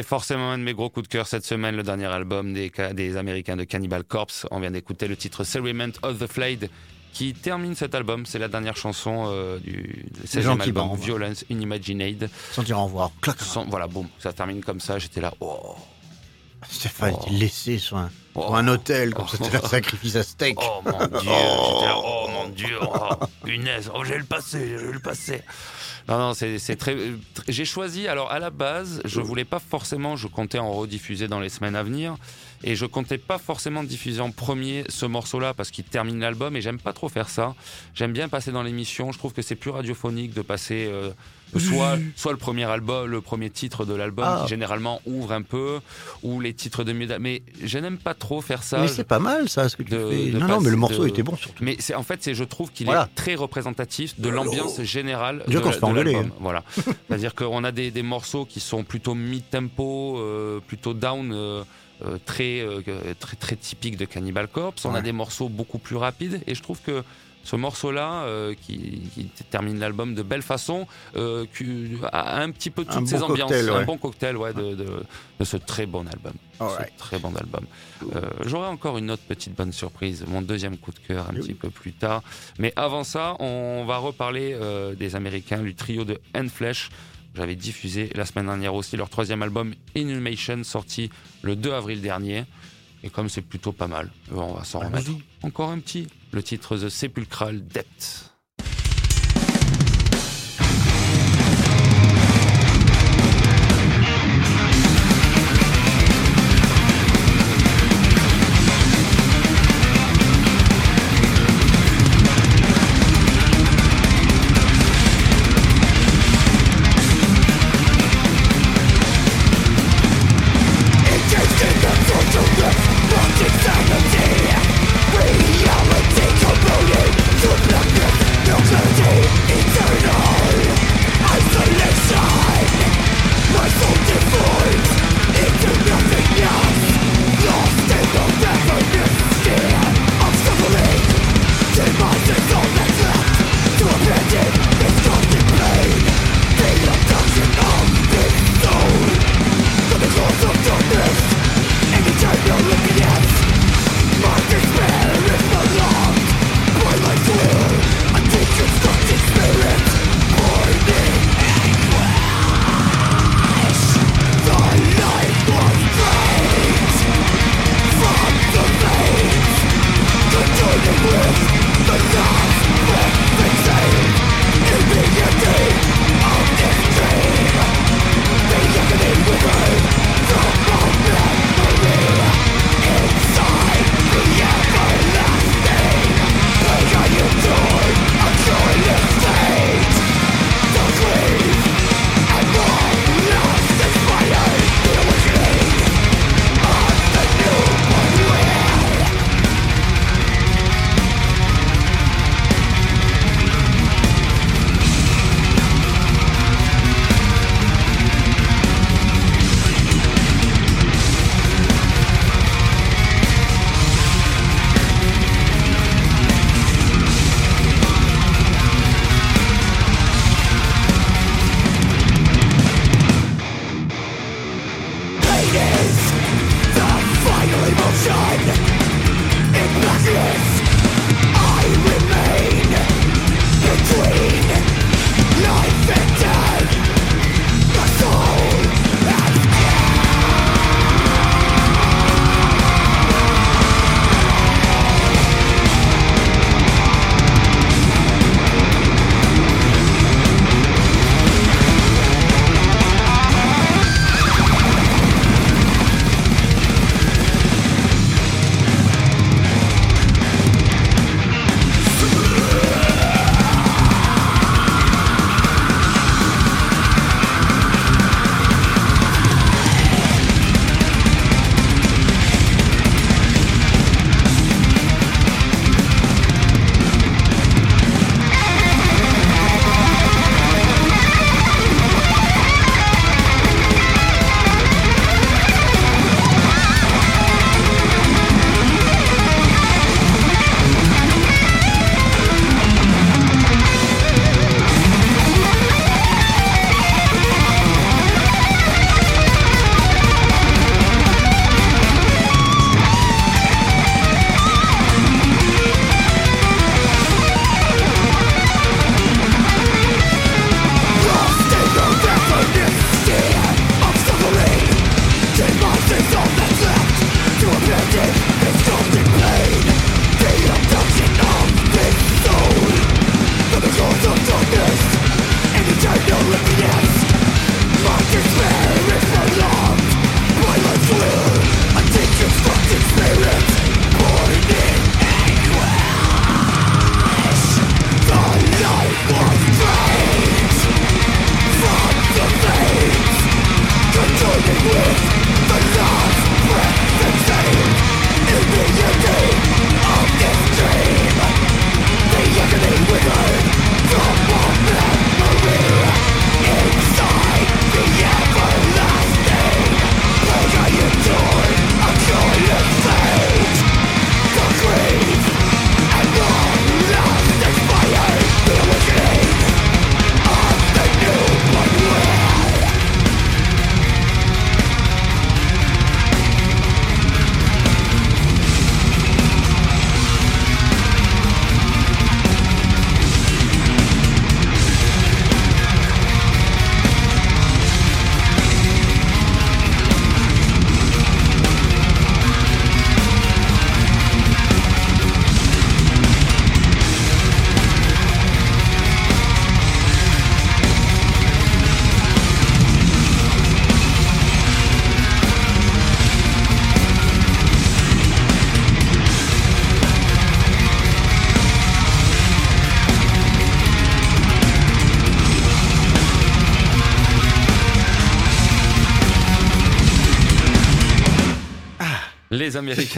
Forcément un de mes gros coups de cœur cette semaine, le dernier album des, ca- des Américains de Cannibal Corpse. On vient d'écouter le titre Cerement of the Flayed qui termine cet album. C'est la dernière chanson euh, du 16e gens qui album, bandent. Violence Unimagined. Sans dire au revoir. Clac. Sans- voilà, boum, ça termine comme ça. J'étais là, oh, Stéphane Oh. était laissé sur un, Oh. sur un hôtel, comme Oh. ça, c'était un sacrifice à steak. oh mon dieu, j'étais là, oh mon dieu, oh, punaise, oh j'ai le passé, j'ai le passé. Non, non, c'est très. tr- J'ai choisi, alors à la base, je voulais pas forcément, je comptais en rediffuser dans les semaines à venir, et je comptais pas forcément diffuser en premier ce morceau-là parce qu'il termine l'album, et j'aime pas trop faire ça. J'aime bien passer dans l'émission, je trouve que c'est plus radiophonique de passer euh, soit, soit le premier album, le premier titre de l'album, Ah. qui généralement ouvre un peu, ou les titres de mieux. Mais je n'aime pas trop faire ça. mais c'est pas mal, ça, ce que tu de- fais. de non, non, mais le morceau de- était bon, surtout. Mais c'est en fait, c'est je trouve qu'il Voilà. est très représentatif de l'ambiance générale Déjà de, de l'album. Voilà. C'est-à-dire qu'on a des, des morceaux qui sont plutôt mid-tempo, euh, plutôt down. euh, euh, très, euh, très très typique de Cannibal Corpse. On a des morceaux beaucoup plus rapides et je trouve que ce morceau-là, euh, qui, qui termine l'album de belle façon, euh, qui a un petit peu toutes Un ces bon ambiances, cocktail, un ouais. bon cocktail ouais, de, de, de ce très bon album. Alright. Ce très bon album. Euh, J'aurai encore une autre petite bonne surprise, mon deuxième coup de cœur un Oui, petit peu plus tard. Mais avant ça, on va reparler des Américains, du trio de Handflesh. J'avais diffusé la semaine dernière aussi leur troisième album Inhumation, sorti le 2 avril dernier. Et comme c'est plutôt pas mal, on va s'en remettre. Encore un petit. Le titre The Sepulchral Debt.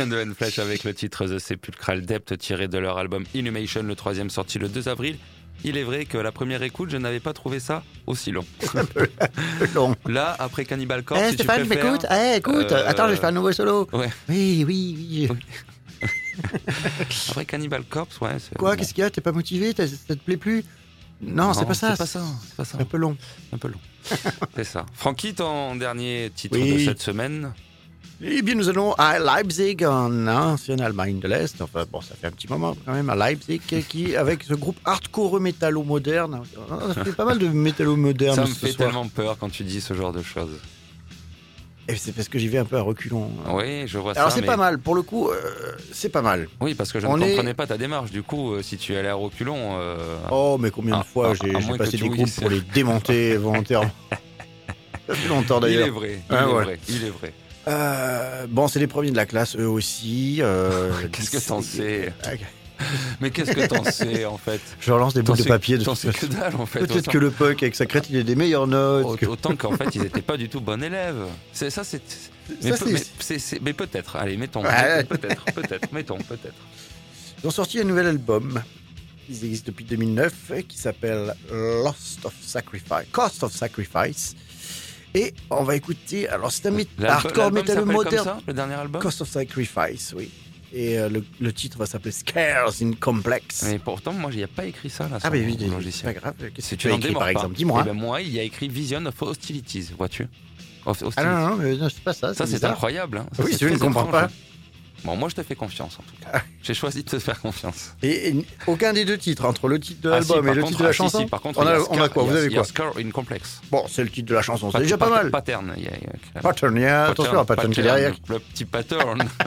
De N-Flash avec le titre The Sepulchral Depth tiré de leur album Inhumation, le troisième sorti le 2 avril. Il est vrai que la première écoute, je n'avais pas trouvé ça aussi long. Long. Là, après Cannibal Corpse, Eh si tu Stéphane, préfères, écoute, eh, écoute, euh, attends, je vais faire un nouveau solo. Ouais. Oui, oui, oui. après Cannibal Corpse, ouais. c'est- Quoi, bon. qu'est-ce qu'il y a? T'es pas motivé? Ça te plaît plus? Non, c'est pas ça. C'est pas ça. C'est pas ça. Un peu long. Un peu long. c'est ça. Francky, ton dernier titre Oui. de cette semaine? Eh bien, nous allons à Leipzig, en ancienne Allemagne de l'Est. Enfin, bon, ça fait un petit moment quand même à Leipzig, qui, avec ce groupe hardcore métallo moderne. Ça fait pas mal de métallo moderne Ça me fait soir. tellement peur quand tu dis ce genre de choses. Et c'est parce que j'y vais un peu à reculons. Oui, je vois Alors, ça. c'est mais- pas mal. Pour le coup, euh, c'est pas mal. Oui, parce que je On ne est- comprenais pas ta démarche. Du coup, euh, si tu allais à reculons. euh, Oh, mais combien de Ah, fois ah, j'ai passé des groupes pour les démonter volontairement. Ça fait longtemps il est d'ailleurs. vrai. Il Ah, est ouais. vrai. Il est vrai. Euh, bon, c'est les premiers de la classe, eux aussi. euh, Qu'est-ce que t'en sais Mais qu'est-ce que t'en sais en fait Je relance des bouts de papier. de T'en sais que dalle en fait. Peut-être Autant- que le punk avec sa crête, il a des meilleures notes. que- Autant qu'en fait, ils n'étaient pas du tout bons élèves. C'est ça, c'est. Mais, peu- peut-être. Allez, mettons. Ouais. Peut-être, peut-être, mettons, peut-être. Ils ont sorti un nouvel album. Ils existent depuis 2009, euh, qui s'appelle Lost of Sacrifice, Cost of Sacrifice. Et on va écouter. Alors, c'est un L'album- hardcore métal moderne. Comme ça, le dernier album? Cost of Sacrifice, oui. Et euh, le, le titre va s'appeler Scares in Complex. Mais pourtant, moi, il n'y a pas écrit ça là. ah, mais oui, c'est pas grave. Qu'est-ce Si que tu tu as écrit, par pas. exemple Dis-moi. Eh ben, moi, il y a écrit Vision of Hostilities, vois-tu Of ah Hostilities. non, non, mais non, c'est pas ça. Ça, c'est incroyable. hein. Ça, Oui, je ne comprends pas. hein. Bon, moi, je te fais confiance en tout cas. J'ai choisi de te faire confiance. Et, et aucun des deux titres, entre le titre de Ah, si, l'album et le contre- titre de la ah, chanson, si, par contre, on, a, a on a Scar- quoi Vous a- avez quoi Scar in Complex. Bon, c'est le titre de la chanson, c'est déjà pas mal. Pattern. il y a- Pattern, il y a- attention à Pattern qui est derrière. Le petit pattern.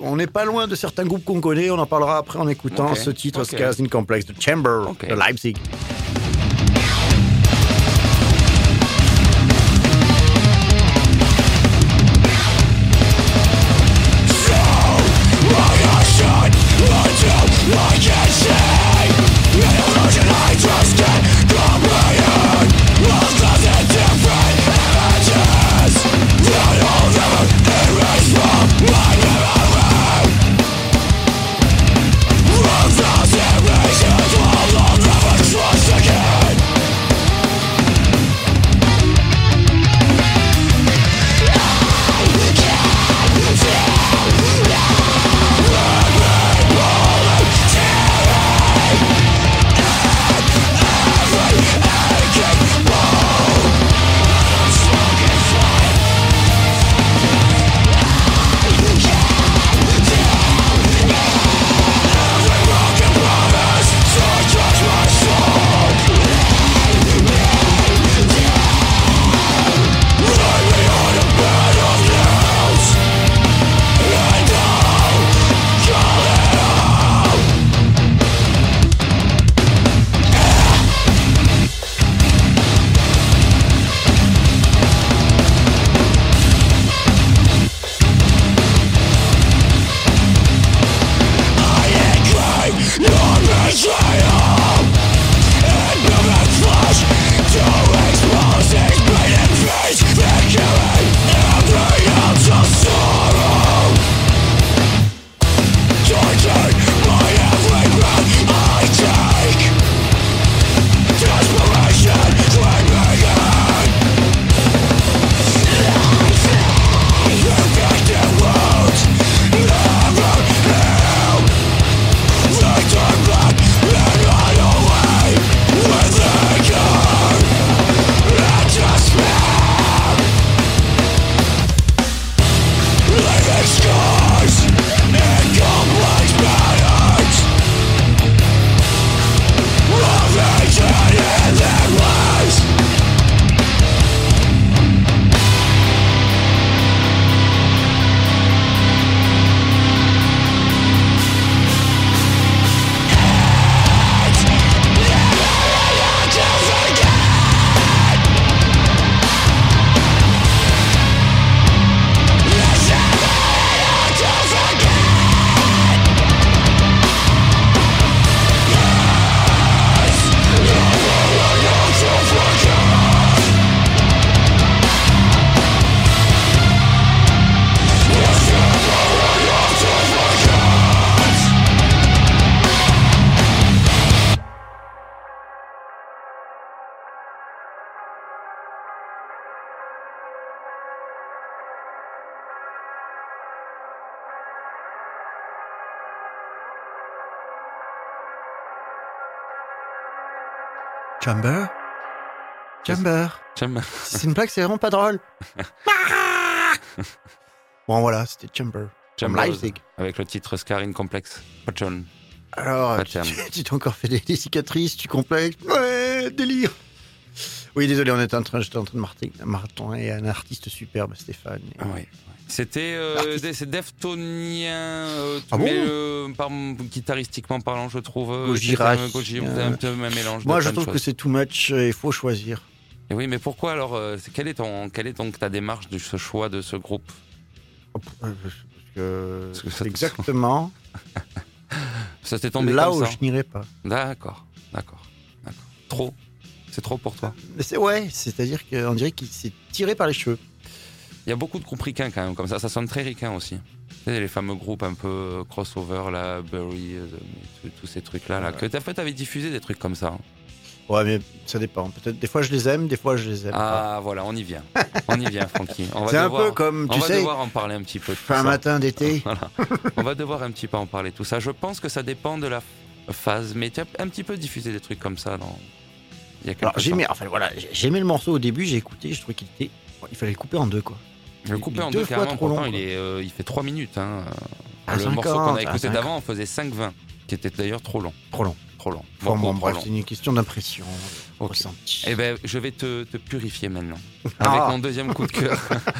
On n'est pas loin de certains groupes qu'on connaît, on en parlera après en écoutant ce titre ok. Scars in Complex de Chamber de Leipzig. Chamber Chamber J'aime- Si c'est une blague, c'est vraiment pas drôle. bon, voilà, c'était Chamber. Leipzig. avec le titre Scarring Complex. Patron. Alors, tu t'es encore fait des, des cicatrices, tu complexes. Ouais, délire. Oui, désolé, on était en train, j'étais en train de marter- marathonner un artiste superbe, Stéphane. Ah oui. C'était euh, Deftonien, euh, Ah mais bon euh, par, guitaristiquement parlant, je trouve. euh, Gojira, un- euh, un peu un mélange. Moi, je trouve que c'est too much, il faut choisir. Et oui, mais pourquoi alors Quelle est ton, quelle est donc ta démarche de ce choix de ce groupe? Hop, Parce que Parce que ça c'est te- exactement Ça t'est tombé là comme où ça je n'irai pas. D'accord, d'accord, d'accord. Trop. C'est trop pour toi. C'est ouais, c'est-à-dire qu'on dirait qu'il s'est tiré par les cheveux. Il y a beaucoup de groupes ricains quand même, comme ça. Ça sonne très ricain aussi. Tu sais, les fameux groupes un peu euh, crossover, là, Burry, euh, tous- ces trucs-là. Là, Ouais. que fait, t'avais diffusé des trucs comme ça. hein. Ouais, mais ça dépend. Peut-être des fois je les aime, des fois je les aime pas. Ah, voilà, on y vient. On y vient, Francky. On va C'est un peu comme, On tu va sais, devoir en parler un petit peu. fin ça. matin d'été. Voilà. On va devoir un petit peu en parler tout ça. Je pense que ça dépend de la phase, mais tu as un petit peu diffusé des trucs comme ça dans. Il y a Alors, quelques j'ai temps. aimé, enfin voilà, j'ai- j'ai aimé le morceau au début, j'ai écouté, je trouvais qu'il était, il fallait le couper en deux quoi. Le il est en deux deux, fois trop long, pourtant, il, quoi. est, euh, il fait 3 minutes. hein. Ah, le 50, morceau qu'on a ah, écouté 50. d'avant, on faisait 5-20, qui était d'ailleurs trop long. Trop long. Trop long. Bon, bref, long. c'est une question d'impression, Ok. ressenti. Eh ben, je vais te, te purifier maintenant. Ah. Avec mon deuxième coup de cœur.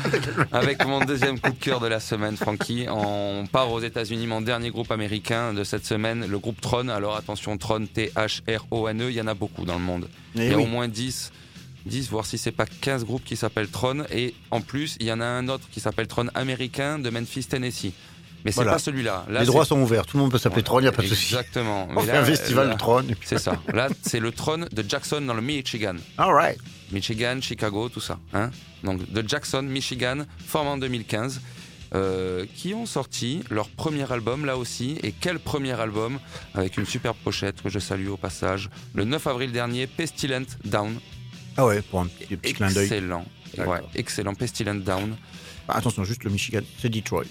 Avec mon deuxième coup de cœur de la semaine, Francky. On part aux États-Unis, mon dernier groupe américain de cette semaine, le groupe Tron. Alors attention, Tron, T-H-R-O-N-E, il y en a beaucoup dans le monde. Eh il y a oui. au moins 10, 10, voire si c'est pas 15 groupes qui s'appellent Tron. Et en plus, il y en a un autre qui s'appelle Tron américain de Memphis, Tennessee. Mais c'est Voilà. pas celui-là. Là, les droits sont ouverts, tout le monde peut s'appeler Tron, il n'y a pas de souci. Exactement. On Mais fait là, un festival là, de Tron. C'est ça. Là, c'est le Tron de Jackson dans le Michigan. All right. Michigan, Chicago, tout ça. Hein Donc de Jackson, Michigan, formé en 2015, euh, qui ont sorti leur premier album là aussi. Et quel premier album? Avec une superbe pochette que je salue au passage. Le 9 avril dernier, Pestilent Down. Ah ouais, pour un petit, petit clin d'œil. Excellent. Ouais, excellent. Pestilent Down. Ah, Attention, juste le Michigan, c'est Detroit,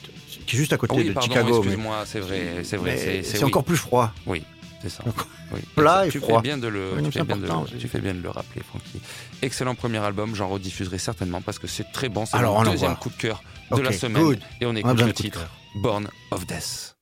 qui est juste à côté oui, de pardon, Chicago. mais- excuse-moi, c'est vrai, c'est vrai. mais c'est- oui, encore plus froid. C'est ça. Oui. plat et tu froid. Fais bien de le, Oui, tu, fais bien de, le- tu fais bien de le rappeler, Francky. Excellent premier album, j'en rediffuserai certainement parce que c'est très bon. C'est l'envoie. deuxième coup de cœur de la semaine. good. Et on écoute le titre. Born of Death.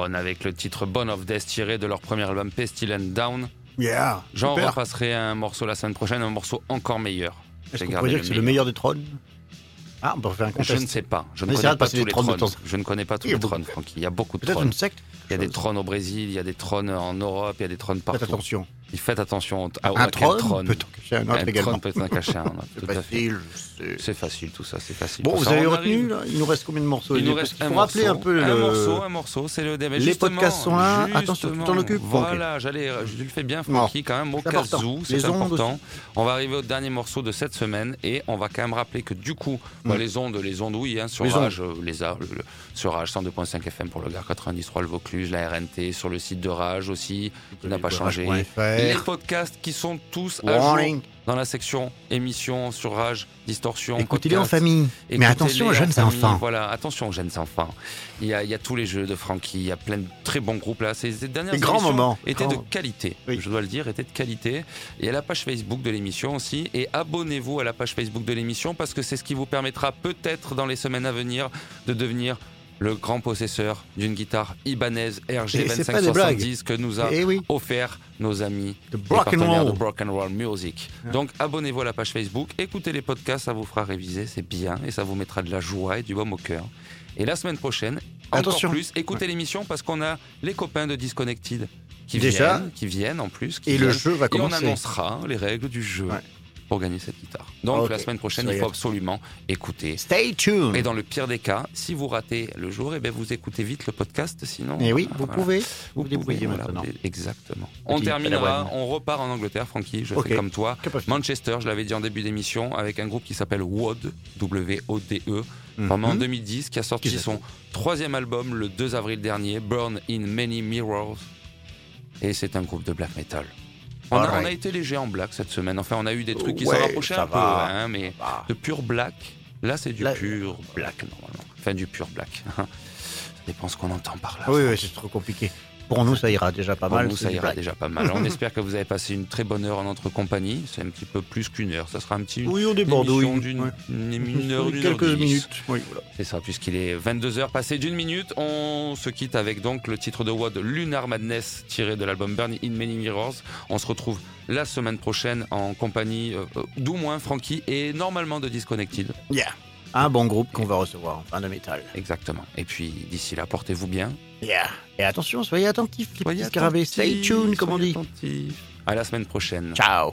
Américains de Tron avec le titre Bone of Death tiré de leur premier album Pestilent Down. Yeah. J'en super. repasserai un morceau la semaine prochaine, un morceau encore meilleur. Est-ce J'ai qu'on pourrait dire que c'est le meilleur des trônes Ah, on peut faire un Je contest. ne sais pas. Je On ne connais pas tous les trônes. Je ne connais pas tous les trônes, Francky. Il y a beaucoup de Peut-être trônes. une secte Il y a des trônes au Brésil, il y a des trônes en Europe, il y a des trônes Faites partout. attention. Et Faites attention à, à Un quel trône peut en cacher un autre Un également. trône peut en cacher un autre, C'est tout à fait. C'est facile tout ça, c'est facile. Bon, vous avez retenu, là Il nous reste combien de morceaux Il nous reste un morceau, un peu un le... morceau, un morceau, c'est le débat. Les Justement, podcasts sont là. Attention, tu t'en occupes Voilà, j'allais, je le fais bien, Francky, quand même, au c'est cas important. où, c'est important. On va arriver au dernier morceau de cette semaine et on va quand même rappeler que du coup, bah, les ondes, les ondes, oui, hein, sur Les Rage, euh, les a, le- le- sur Rage 102.5 FM pour le Gard 93 le Vaucluse, la RNT, sur le site de Rage aussi, qui n'a pas changé. Les podcasts qui sont tous à jour. Dans la section émissions sur Rage, Distorsion. Écoutez-les en famille. Mais attention aux en jeunes famille, enfants. Voilà, attention aux jeunes enfants. Il y a, il y a tous les jeux de Francky, il y a plein de très bons groupes là. Ces, ces dernières grands moments. étaient de qualité, Oui. je dois le dire, étaient de qualité. Il y a la page Facebook de l'émission aussi. Et abonnez-vous à la page Facebook de l'émission parce que c'est ce qui vous permettra peut-être dans les semaines à venir de devenir le grand possesseur d'une guitare Ibanez RG Et c'est pas des blagues. 2570 que nous a Eh oui. offert nos amis De et partenaires de Roll. Music. Donc abonnez-vous à la page Facebook, écoutez les podcasts, ça vous fera réviser, c'est bien et ça vous mettra de la joie et du baume au cœur. Et la semaine prochaine, encore Attention. plus, écoutez l'émission parce qu'on a les copains de Disconnected qui Déjà. viennent, qui viennent en plus. qui Et le jeu va Et on annoncera les règles du jeu Ouais. Pour gagner cette guitare. Donc Ok. la semaine prochaine, il faut absolument écouter. Stay tuned. Et dans le pire des cas, si vous ratez le jour, eh ben vous écoutez vite le podcast, sinon. Et oui, euh, vous voilà. pouvez. Vous Vous débrouillez pouvez, voilà, maintenant. Exactement. On Petit terminera, on repart en Angleterre, Francky, je fais comme toi. Manchester, je l'avais dit en début d'émission, avec un groupe qui s'appelle WOD, W-O-D-E, formé en 2010, qui a sorti Qui son troisième album le 2 avril dernier, Burn in Many Mirrors. Et c'est un groupe de black metal. On a, Alright. on a été léger en black cette semaine. Enfin, on a eu des trucs qui Ouais, s'en rapprochaient un peu, hein, mais de pur black. Là, c'est du Là- pur black, normalement. Enfin, du pur black. ça dépend ce qu'on entend par là. Oui, oui, c'est trop compliqué. Pour nous, ça ira déjà pas Pour mal. nous, c'est ça ira déjà pas mal. On espère que vous avez passé une très bonne heure en notre compagnie. C'est un petit peu plus qu'une heure. Ça sera un petit. Oui, on une déborde, oui. d'une Ouais. une, une heure, une heure Quelques dix. minutes. Oui, voilà. C'est ça, puisqu'il est 22h passé d'une minute. On se quitte avec donc le titre de WOD Lunar Madness tiré de l'album Burn in Many Mirrors. On se retrouve la semaine prochaine en compagnie euh, euh, d'au moins Frankie et normalement de Disconnected. Yeah. Un bon groupe qu'on va recevoir en fin de métal. Exactement. Et puis d'ici là, portez-vous bien. Yeah. Et attention, soyez attentifs, les Soyez petits scarabées. Stay tuned, comme on dit. attentifs. À la semaine prochaine. Ciao.